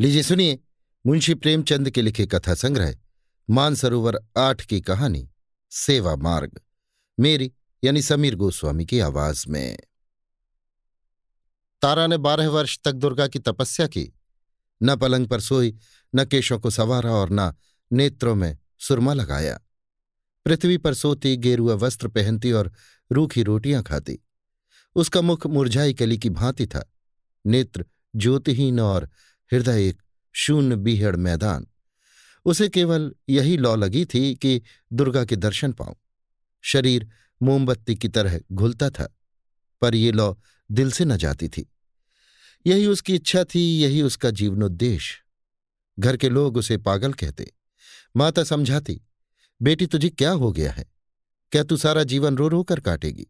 लीजिए सुनिए, मुंशी प्रेमचंद के लिखे कथा संग्रह, मानसरोवर आठ की कहानी, सेवा मार्ग, मेरी यानी समीर गोस्वामी की आवाज़ में। तारा ने बारह वर्ष तक दुर्गा की तपस्या की। न पलंग पर सोई, न केशों को संवारा और न नेत्रों में सुरमा लगाया। पृथ्वी पर सोती, गेरुआ वस्त्र पहनती और रूखी रोटियाँ खाती। उसका मुख मुरझाई कली की भांति था। नेत्र ज्योतिहीन और हृदय एक शून्य बीहड़ मैदान। उसे केवल यही लौ लगी थी कि दुर्गा के दर्शन पाऊँ। शरीर मोमबत्ती की तरह घुलता था, पर ये लौ दिल से न जाती थी। यही उसकी इच्छा थी, यही उसका जीवनोद्देश्य घर के लोग उसे पागल कहते, माता समझाती, बेटी तुझे क्या हो गया है? क्या तू सारा जीवन रो रो कर काटेगी?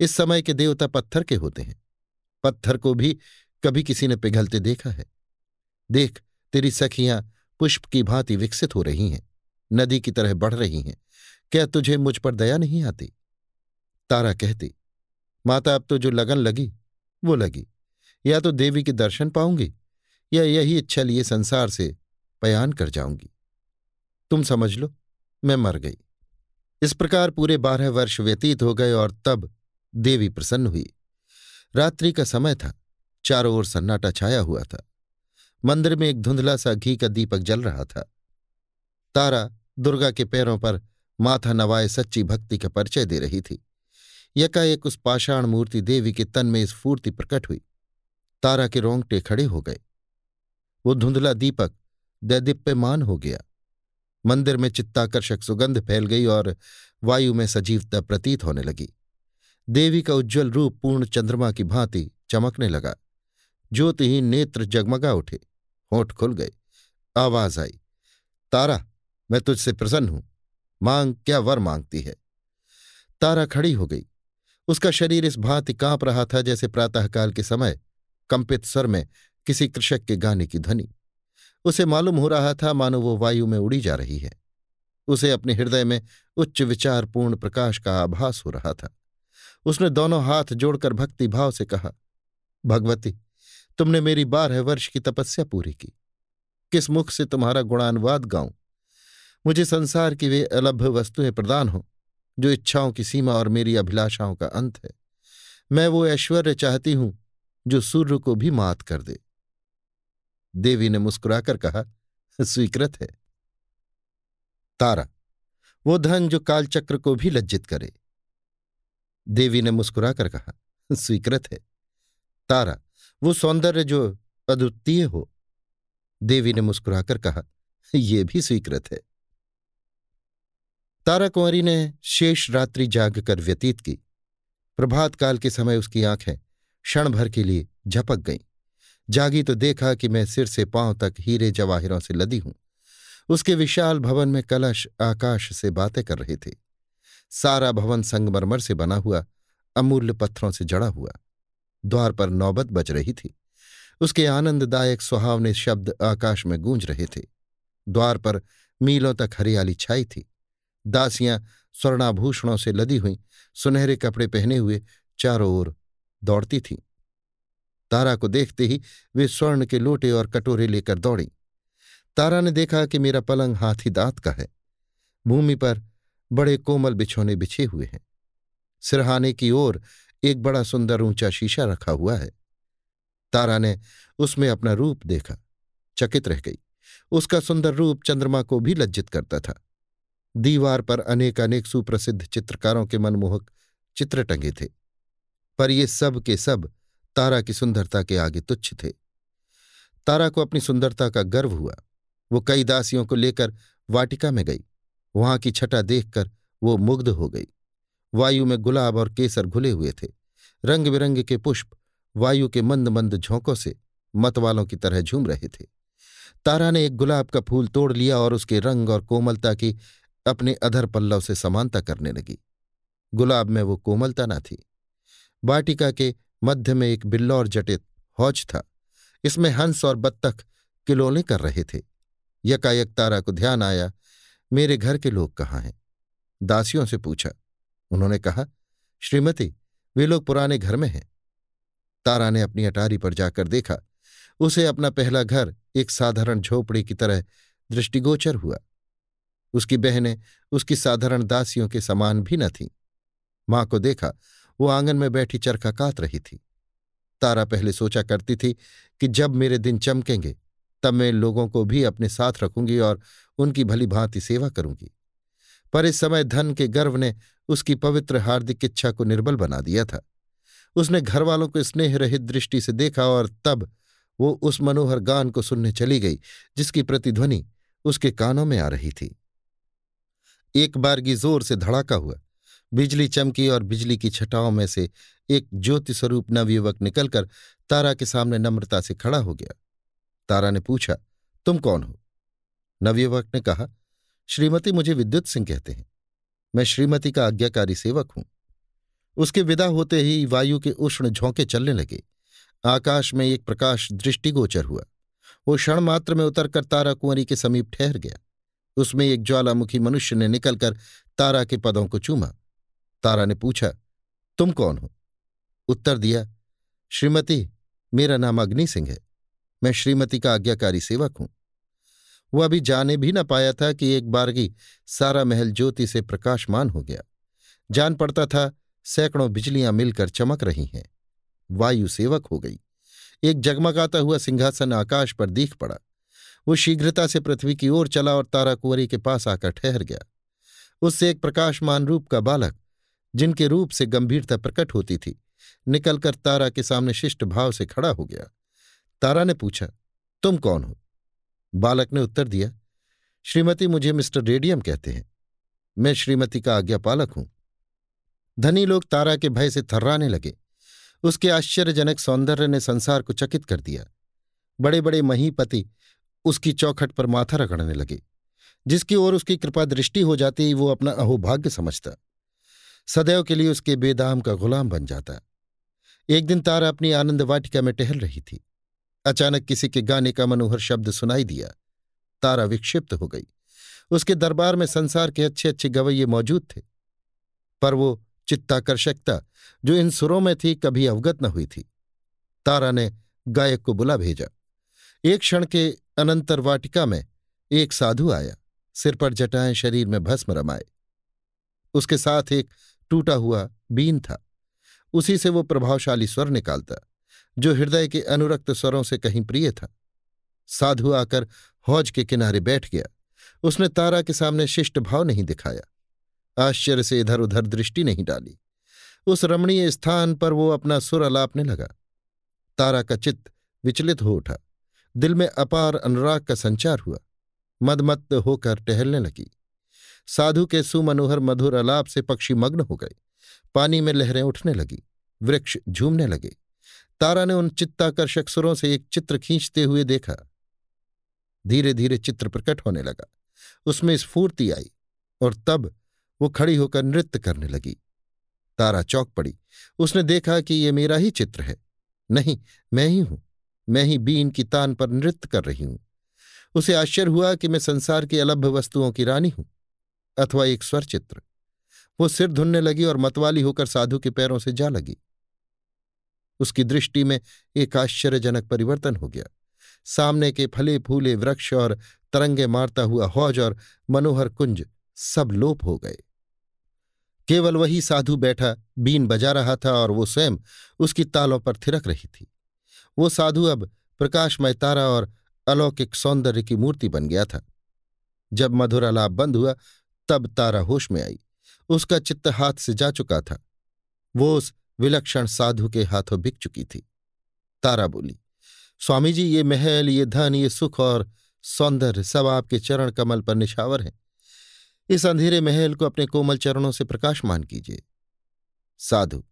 इस समय के देवता पत्थर के होते हैं। पत्थर को भी कभी किसी ने पिघलते देखा है। देख, तेरी सखियाँ पुष्प की भांति विकसित हो रही हैं, नदी की तरह बढ़ रही हैं, क्या तुझे मुझ पर दया नहीं आती? तारा कहती, माता, अब तो जो लगन लगी, वो लगी। या तो देवी के दर्शन पाऊँगी, या यही इच्छा लिए संसार से बयान कर जाऊँगी। तुम समझ लो, मैं मर गई। इस प्रकार पूरे बारह वर्ष व्यतीत हो गए और तब देवी प्रसन्न हुई। रात्रि का समय था, चारों ओर सन्नाटा छाया हुआ था। मंदिर में एक धुंधला सा घी का दीपक जल रहा था। तारा दुर्गा के पैरों पर माथा नवाए सच्ची भक्ति का परिचय दे रही थी। यकाएक उस पाषाण मूर्ति देवी के तन में स्फूर्ति प्रकट हुई। तारा के रोंगटे खड़े हो गए। वो धुंधला दीपक दैदिप्यमान हो गया। मंदिर में चित्ताकर्षक सुगंध फैल गई और वायु में सजीवता प्रतीत होने लगी। देवी का उज्ज्वल रूप पूर्ण चंद्रमा की भांति चमकने लगा। ज्योतिहीन नेत्र जगमगा उठे। होठ खुल गए आवाज़ आई, तारा, मैं तुझसे प्रसन्न हूँ। मांग, क्या वर मांगती है? तारा खड़ी हो गई। उसका शरीर इस भांति काँप रहा था जैसे प्रातःकाल के समय कंपित स्वर में किसी कृषक के गाने की ध्वनि। उसे मालूम हो रहा था, मानो वो वायु में उड़ी जा रही है। उसे अपने हृदय में उच्च विचारपूर्ण प्रकाश का आभास हो रहा था। उसने दोनों हाथ जोड़कर भक्ति भाव से कहा, भगवती तुमने मेरी बारह वर्ष की तपस्या पूरी की। किस मुख से तुम्हारा गुणानुवाद गाऊं? मुझे संसार की वे अलभ्य वस्तुएँ प्रदान हो, जो इच्छाओं की सीमा और मेरी अभिलाषाओं का अंत है। मैं वो ऐश्वर्य चाहती हूँ, जो सूर्य को भी मात कर दे। देवी ने मुस्कुराकर कहा, स्वीकृत है। तारा, वो धन जो कालचक्र को भी लज्जित करे। देवी ने मुस्कुराकर कहा, स्वीकृत है। तारा वो सौंदर्य जो अद्वितीय हो। देवी ने मुस्कुराकर कहा, ये भी स्वीकृत है। तारा कुंवरी ने शेष रात्रि जाग कर व्यतीत की। प्रभात काल के समय उसकी आँखें क्षण भर के लिए झपक गईं। जागी तो देखा कि मैं सिर से पाँव तक हीरे जवाहिरों से लदी हूँ। उसके विशाल भवन में कलश आकाश से बातें कर रहे थे। सारा भवन संगमरमर से बना हुआ, अमूल्य पत्थरों से जड़ा हुआ। द्वार पर नौबत बज रही थी। उसके आनंददायक सुहावने शब्द आकाश में गूंज रहे थे। द्वार पर मीलों तक हरियाली छाई थी। दासियाँ स्वर्णाभूषणों से लदी हुई, सुनहरे कपड़े पहने हुए चारों ओर दौड़ती थीं। तारा को देखते ही वे स्वर्ण के लोटे और कटोरे लेकर दौड़ी। तारा ने देखा कि मेरा पलंग हाथी दांत का है। भूमि पर बड़े कोमल बिछोने बिछे हुए हैं। सिरहाने की ओर एक बड़ा सुंदर ऊँचा शीशा रखा हुआ है। तारा ने उसमें अपना रूप देखा, चकित रह गई। उसका सुंदर रूप चंद्रमा को भी लज्जित करता था। दीवार पर अनेक अनेक सुप्रसिद्ध चित्रकारों के मनमोहक चित्र टंगे थे, पर ये सब के सब तारा की सुंदरता के आगे तुच्छ थे। तारा को अपनी सुंदरता का गर्व हुआ। वो कई दासियों को लेकर वाटिका में गई। वहाँ की छटा देखकर वो मुग्ध हो गई। वायु में गुलाब और केसर घुले हुए थे। रंग बिरंगे के पुष्प वायु के मंद मंद झोंकों से मतवालों की तरह झूम रहे थे। तारा ने एक गुलाब का फूल तोड़ लिया और उसके रंग और कोमलता की अपने अधर पल्लव से समानता करने लगी। गुलाब में वो कोमलता न थी। बाटिका के मध्य में एक बिल्लौर जटित हौज था। इसमें हंस और बत्तख किलोले कर रहे थे। यकायक तारा को ध्यान आया, मेरे घर के लोग कहाँ हैं? दासियों से पूछा। उन्होंने कहा, श्रीमती, वे लोग पुराने घर में हैं। तारा ने अपनी अटारी पर जाकर देखा, उसे अपना पहला घर एक साधारण झोपड़ी की तरह दृष्टिगोचर हुआ। उसकी बहनें उसकी साधारण दासियों के समान भी न थीं। माँ को देखा, वो आँगन में बैठी चरखा काट रही थी। तारा पहले सोचा करती थी कि जब मेरे दिन चमकेंगे, तब मैं लोगों को भी अपने साथ रखूँगी और उनकी भली भांति सेवा करूँगी। पर इस समय धन के गर्व ने उसकी पवित्र हार्दिक इच्छा को निर्बल बना दिया था। उसने घर वालों को स्नेह रहित दृष्टि से देखा और तब वो उस मनोहर गान को सुनने चली गई, जिसकी प्रतिध्वनि उसके कानों में आ रही थी। एक बारगी ज़ोर से धड़ाका हुआ। बिजली चमकी और बिजली की छटाओं में से एक ज्योति स्वरूप नवयुवक निकलकर तारा के सामने नम्रता से खड़ा हो गया। तारा ने पूछा, तुम कौन हो? नवयुवक ने कहा श्रीमती मुझे विद्युत सिंह कहते हैं। मैं श्रीमती का आज्ञाकारी सेवक हूँ। उसके विदा होते ही वायु के उष्ण झोंके चलने लगे। आकाश में एक प्रकाश दृष्टिगोचर हुआ। वो क्षण मात्र में उतरकर तारा कुंवरी के समीप ठहर गया। उसमें एक ज्वालामुखी मनुष्य ने निकलकर तारा के पदों को चूमा। तारा ने पूछा, तुम कौन हो? उत्तर दिया, श्रीमती, मेरा नाम अग्नि सिंह है। मैं श्रीमती का आज्ञाकारी सेवक हूँ। वो अभी जाने भी न पाया था कि एक बारगी सारा महल ज्योति से प्रकाशमान हो गया। जान पड़ता था, सैकड़ों बिजलियाँ मिलकर चमक रही हैं। वायु सेवक हो गई। एक जगमगाता हुआ सिंहासन आकाश पर दीख पड़ा। वो शीघ्रता से पृथ्वी की ओर चला और तारा कुंवरी के पास आकर ठहर गया। उससे एक प्रकाशमान रूप का बालक, जिनके रूप से गंभीरता प्रकट होती थी, निकलकर तारा के सामने शिष्ट भाव से खड़ा हो गया। तारा ने पूछा, तुम कौन हो? बालक ने उत्तर दिया, श्रीमती, मुझे मिस्टर रेडियम कहते हैं। मैं श्रीमती का आज्ञापालक हूँ। धनी लोग तारा के भय से थर्राने लगे। उसके आश्चर्यजनक सौंदर्य ने संसार को चकित कर दिया। बड़े बड़े महीपति उसकी चौखट पर माथा रगड़ने लगे। जिसकी ओर उसकी कृपा दृष्टि हो जाती, वो अपना अहोभाग्य समझता। सदैव के लिए उसके बेदाम का गुलाम बन जाता। एक दिन तारा अपनी आनंद वाटिका में टहल रही थी। अचानक किसी के गाने का मनोहर शब्द सुनाई दिया। तारा विक्षिप्त हो गई। उसके दरबार में संसार के अच्छे अच्छे गवैये मौजूद थे। पर वो चित्ताकर्षकता, जो इन सुरों में थी, कभी अवगत न हुई थी। तारा ने गायक को बुला भेजा। एक क्षण के अनंतर वाटिका में एक साधु आया। सिर पर जटाएँ शरीर में भस्म रमाए। उसके साथ एक टूटा हुआ बीन था। उसी से वो प्रभावशाली स्वर निकालता। जो हृदय के अनुरक्त स्वरों से कहीं प्रिय था। साधु आकर हौज के किनारे बैठ गया। उसने तारा के सामने शिष्ट भाव नहीं दिखाया। आश्चर्य से इधर उधर दृष्टि नहीं डाली। उस रमणीय स्थान पर वो अपना सुर अलापने लगा। तारा का चित्त विचलित हो उठा। दिल में अपार अनुराग का संचार हुआ। मदमत्त होकर टहलने लगी। साधु के सुमनोहर मधुर अलाप से पक्षी मग्न हो गए। पानी में लहरें उठने लगी। वृक्ष झूमने लगे। तारा ने उन चित्ताकर्षक सुरों से एक चित्र खींचते हुए देखा। धीरे धीरे चित्र प्रकट होने लगा। उसमें स्फूर्ति आई और तब वो खड़ी होकर नृत्य करने लगी। तारा चौक पड़ी। उसने देखा कि ये मेरा ही चित्र है। नहीं, मैं ही हूँ। मैं ही बीन की तान पर नृत्य कर रही हूँ। उसे आश्चर्य हुआ कि मैं संसार की अलभ्य वस्तुओं की रानी हूँ अथवा एक स्वर चित्र। वो सिर धुनने लगी और मतवाली होकर साधु के पैरों से जा लगी। उसकी दृष्टि में एक आश्चर्यजनक परिवर्तन हो गया। सामने के फले फूले वृक्ष और तरंगे मारता हुआ हौज और मनोहर कुंज सब लोप हो गए। केवल वही साधु बैठा, बीन बजा रहा था और वो स्वयं उसकी तालों पर थिरक रही थी। वो साधु अब प्रकाशमय तारा और अलौकिक सौंदर्य की मूर्ति बन गया था। जब मधुर अलाप बंद हुआ, तब तारा होश में आई। उसका चित्त हाथ से जा चुका था। वो उस विलक्षण साधु के हाथों बिक चुकी थी। तारा बोली स्वामी जी ये महल, ये धन, ये सुख और सौंदर्य सब आपके चरण कमल पर निशावर हैं। इस अंधेरे महल को अपने कोमल चरणों से प्रकाशमान कीजिए। साधु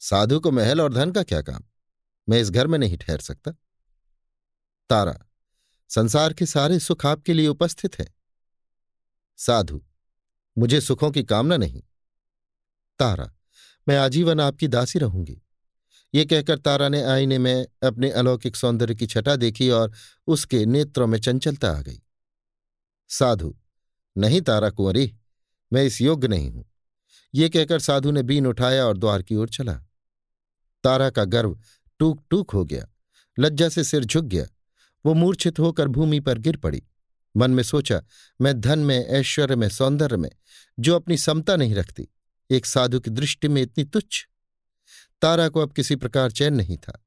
साधु को महल और धन का क्या काम? मैं इस घर में नहीं ठहर सकता। तारा, संसार के सारे सुख आपके लिए उपस्थित हैं। साधु, मुझे सुखों की कामना नहीं। तारा मैं आजीवन आपकी दासी रहूँगी। ये कहकर तारा ने आईने में अपने अलौकिक सौंदर्य की छटा देखी और उसके नेत्रों में चंचलता आ गई। साधु, नहीं तारा कुंवरी, मैं इस योग्य नहीं हूँ। ये कहकर साधु ने बीन उठाया और द्वार की ओर चला। तारा का गर्व टूक टूक हो गया, लज्जा से सिर झुक गया। वो मूर्छित होकर भूमि पर गिर पड़ी। मन में सोचा, मैं धन में, ऐश्वर्य में, सौंदर्य में, जो अपनी समता नहीं रखती। एक साधु की दृष्टि में इतनी तुच्छ। तारा को अब किसी प्रकार चैन नहीं था।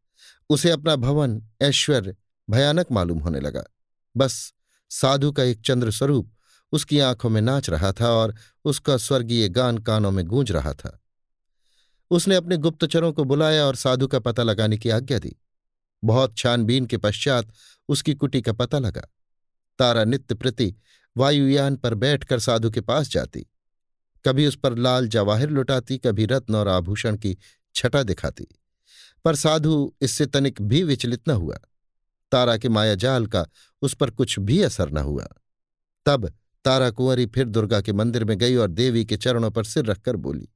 उसे अपना भवन, ऐश्वर्य भयानक मालूम होने लगा। बस साधु का एक चंद्र स्वरूप उसकी आँखों में नाच रहा था और उसका स्वर्गीय गान कानों में गूंज रहा था। उसने अपने गुप्तचरों को बुलाया और साधु का पता लगाने की आज्ञा दी। बहुत छानबीन के पश्चात उसकी कुटी का पता लगा। तारा नित्य प्रति वायुयान पर बैठकर साधु के पास जाती। कभी उस पर लाल जवाहिर लुटाती, कभी रत्न और आभूषण की छटा दिखाती। पर साधु इससे तनिक भी विचलित न हुआ। तारा के मायाजाल का उस पर कुछ भी असर न हुआ। तब तारा कुंवरी फिर दुर्गा के मंदिर में गई और देवी के चरणों पर सिर रखकर बोली,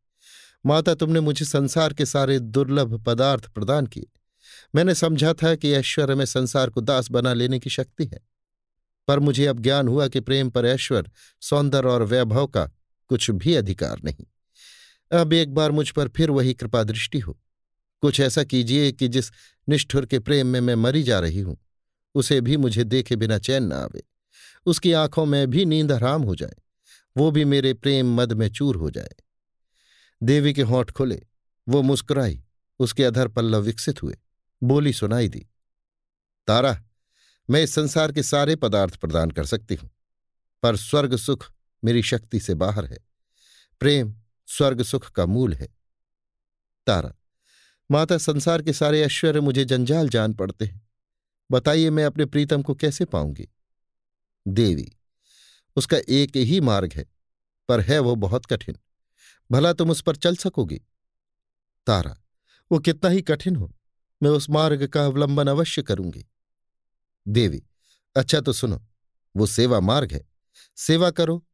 माता, तुमने मुझे संसार के सारे दुर्लभ पदार्थ प्रदान किए। मैंने समझा था कि ऐश्वर्य में संसार को दास बना लेने की शक्ति है। पर मुझे अब ज्ञान हुआ कि प्रेम पर ऐश्वर्य, सौंदर्य और वैभव का कुछ भी अधिकार नहीं। अब एक बार मुझ पर फिर वही कृपा दृष्टि हो। कुछ ऐसा कीजिए कि जिस निष्ठुर के प्रेम में मैं मरी जा रही हूँ, उसे भी मुझे देखे बिना चैन न आवे। उसकी आँखों में भी नींद हराम हो जाए, वो भी मेरे प्रेम मद में चूर हो जाए। देवी के होंठ खुले, वो मुस्कुराई, उसके अधर पल्लव विकसित हुए। बोली सुनाई दी, तारा, मैं इस संसार के सारे पदार्थ प्रदान कर सकती हूँ, पर स्वर्ग सुख मेरी शक्ति से बाहर है। प्रेम, स्वर्ग, सुख का मूल है। तारा, माता संसार के सारे ऐश्वर्य मुझे जंजाल जान पड़ते हैं। बताइए मैं अपने प्रीतम को कैसे पाऊँगी? देवी, उसका एक ही मार्ग है, पर है वो बहुत कठिन। भला तुम उस पर चल सकोगी? तारा, वो कितना ही कठिन हो, मैं उस मार्ग का अवलंबन अवश्य करूँगी। देवी अच्छा तो सुनो, वो सेवा मार्ग है। सेवा करो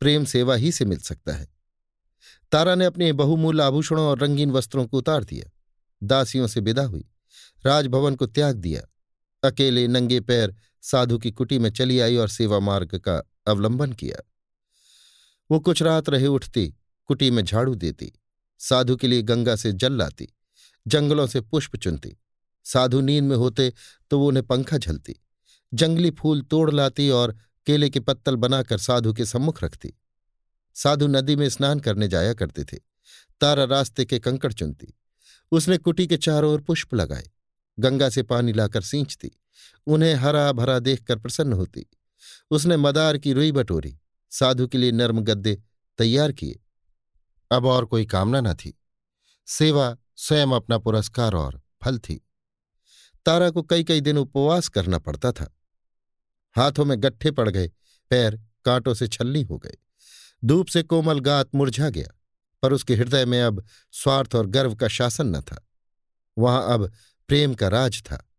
प्रेम सेवा ही से मिल सकता है। तारा ने अपने बहुमूल्य आभूषणों और रंगीन वस्त्रों को उतार दिया। दासियों से विदा हुई। राजभवन को त्याग दिया। अकेले नंगे पैर साधु की कुटी में चली आई और सेवा मार्ग का अवलंबन किया। वो कुछ रात रहे उठती, कुटी में झाड़ू देती, साधु के लिए गंगा से जल लाती, जंगलों से पुष्प चुनती। साधु नींद में होते तो वो उन्हें पंखा झलती। जंगली फूल तोड़ लाती और केले के पत्तल बनाकर साधु के सम्मुख रखती। साधु नदी में स्नान करने जाया करते थे। तारा रास्ते के कंकड़ चुनती। उसने कुटी के चारों ओर पुष्प लगाए। गंगा से पानी लाकर सींचती। उन्हें हरा भरा देखकर प्रसन्न होती। उसने मदार की रुई बटोरी। साधु के लिए नर्म गद्दे तैयार किए। अब और कोई कामना न थी। सेवा स्वयं अपना पुरस्कार और फल थी। तारा को कई कई दिन उपवास करना पड़ता था। हाथों में गट्ठे पड़ गए, पैर कांटों से छलनी हो गए। धूप से कोमल गात मुरझा गया, पर उसके हृदय में अब स्वार्थ और गर्व का शासन न था। वहाँ अब प्रेम का राज था।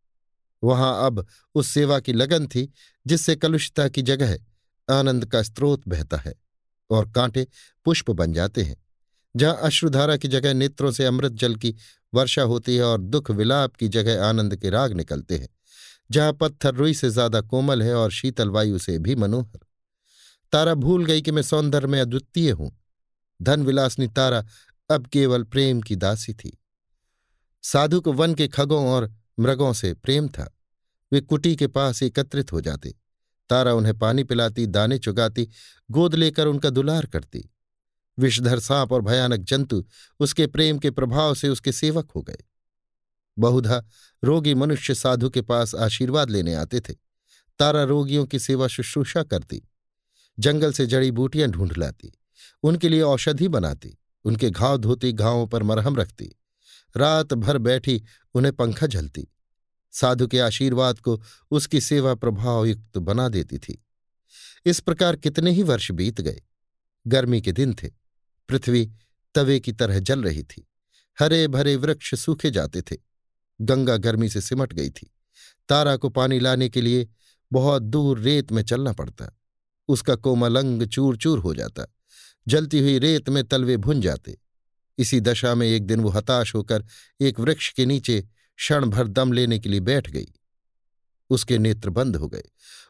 वहाँ अब उस सेवा की लगन थी, जिससे कलुषता की जगह आनंद का स्रोत बहता है और कांटे पुष्प बन जाते हैं। जहाँ अश्रुधारा की जगह नेत्रों से अमृत जल की वर्षा होती है और दुख विलाप की जगह आनंद के राग निकलते हैं जहाँ पत्थर रुई से ज़्यादा कोमल है और शीतल वायु से भी मनोहर। तारा भूल गई कि मैं सौंदर्य में अद्वितीय हूँ। धन विलासनी तारा अब केवल प्रेम की दासी थी। साधु को वन के खगों और मृगों से प्रेम था। वे कुटी के पास एकत्रित हो जाते। तारा उन्हें पानी पिलाती, दाने चुगाती, गोद लेकर उनका दुलार करती। विषधर सांप और भयानक जंतु उसके प्रेम के प्रभाव से उसके सेवक हो गए। बहुधा रोगी मनुष्य साधु के पास आशीर्वाद लेने आते थे। तारा रोगियों की सेवा शुश्रूषा करती, जंगल से जड़ी बूटियाँ ढूंढ लाती, उनके लिए औषधि बनाती, उनके घाव धोती घावों पर मरहम रखती। रात भर बैठी उन्हें पंखा झलती, साधु के आशीर्वाद को उसकी सेवा प्रभावयुक्त बना देती थी। इस प्रकार कितने ही वर्ष बीत गए। गर्मी के दिन थे, पृथ्वी तवे की तरह जल रही थी, हरे भरे वृक्ष सूखे जाते थे। गंगा गर्मी से सिमट गई थी। तारा को पानी लाने के लिए बहुत दूर रेत में चलना पड़ता। उसका कोमल अंग चूर चूर हो जाता। जलती हुई रेत में तलवे भुन जाते। इसी दशा में एक दिन वो हताश होकर एक वृक्ष के नीचे क्षण भर दम लेने के लिए बैठ गई। उसके नेत्र बंद हो गए।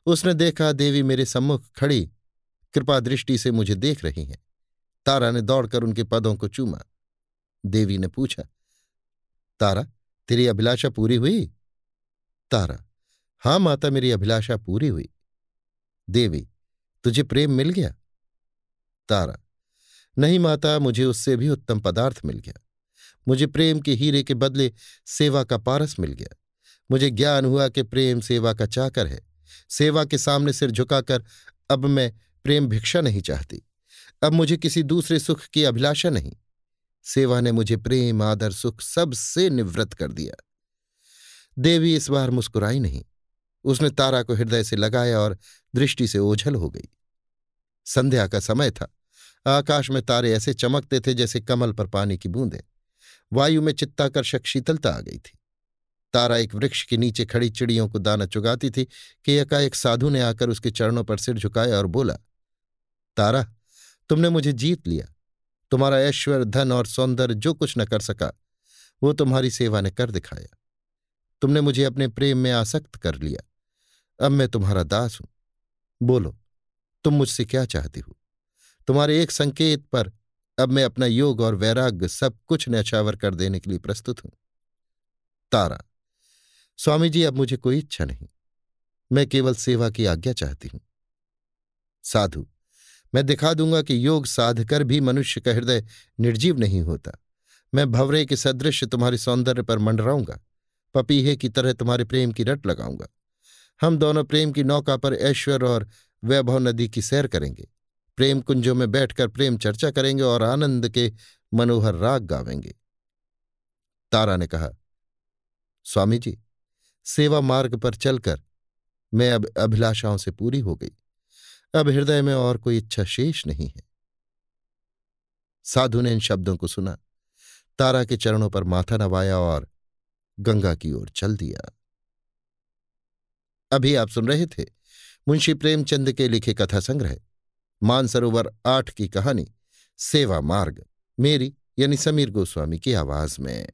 उसने देखा, देवी मेरे सम्मुख खड़ी। कृपा दृष्टि से मुझे देख रही हैं। तारा ने दौड़कर उनके पदों को चूमा। देवी ने पूछा, तारा तेरी अभिलाषा पूरी हुई? तारा, हाँ माता, मेरी अभिलाषा पूरी हुई। देवी, तुझे प्रेम मिल गया? तारा, नहीं माता, मुझे उससे भी उत्तम पदार्थ मिल गया। मुझे प्रेम के हीरे के बदले सेवा का पारस मिल गया। मुझे ज्ञान हुआ कि प्रेम सेवा का चाकर है। सेवा के सामने सिर झुकाकर अब मैं प्रेम भिक्षा नहीं चाहती। अब मुझे किसी दूसरे सुख की अभिलाषा नहीं। सेवा ने मुझे प्रेम, आदर, सुख सबसे निवृत्त कर दिया। देवी इस बार मुस्कुराई नहीं। उसने तारा को हृदय से लगाया और दृष्टि से ओझल हो गई। संध्या का समय था। आकाश में तारे ऐसे चमकते थे जैसे कमल पर पानी की बूंदें। वायु में चित्ताकर्षक शीतलता आ गई थी। तारा एक वृक्ष के नीचे खड़ी चिड़ियों को दाना चुगाती थी कि एकाएक साधु ने आकर उसके चरणों पर सिर झुकाया और बोला, तारा, तुमने मुझे जीत लिया। तुम्हारा ऐश्वर्य धन और सौंदर्य जो कुछ न कर सका, वो तुम्हारी सेवा ने कर दिखाया। तुमने मुझे अपने प्रेम में आसक्त कर लिया। अब मैं तुम्हारा दास हूँ। बोलो, तुम मुझसे क्या चाहती हो? तुम्हारे एक संकेत पर अब मैं अपना योग और वैराग्य सब कुछ न्यछावर कर देने के लिए प्रस्तुत हूँ। तारा स्वामी जी अब मुझे कोई इच्छा नहीं। मैं केवल सेवा की आज्ञा चाहती हूँ। साधु मैं दिखा दूँगा कि योग साधकर भी मनुष्य का हृदय निर्जीव नहीं होता। मैं भवरे के सदृश तुम्हारे सौंदर्य पर मंडराऊँगा, पपीहे की तरह तुम्हारे प्रेम की रट लगाऊँगा। हम दोनों प्रेम की नौका पर ऐश्वर्य और वैभव नदी की सैर करेंगे। प्रेम कुंजों में बैठकर प्रेम चर्चा करेंगे और आनंद के मनोहर राग गावेंगे। तारा ने कहा, स्वामी जी, सेवा मार्ग पर चलकर मैं अब अभिलाषाओं से पूरी हो गई। अब हृदय में और कोई इच्छा शेष नहीं है। साधु ने इन शब्दों को सुना। तारा के चरणों पर माथा नवाया और गंगा की ओर चल दिया। अभी आप सुन रहे थे मुंशी प्रेमचंद के लिखे कथा संग्रह, मानसरोवर आठ की कहानी, सेवा मार्ग, मेरी यानी समीर गोस्वामी की आवाज़ में।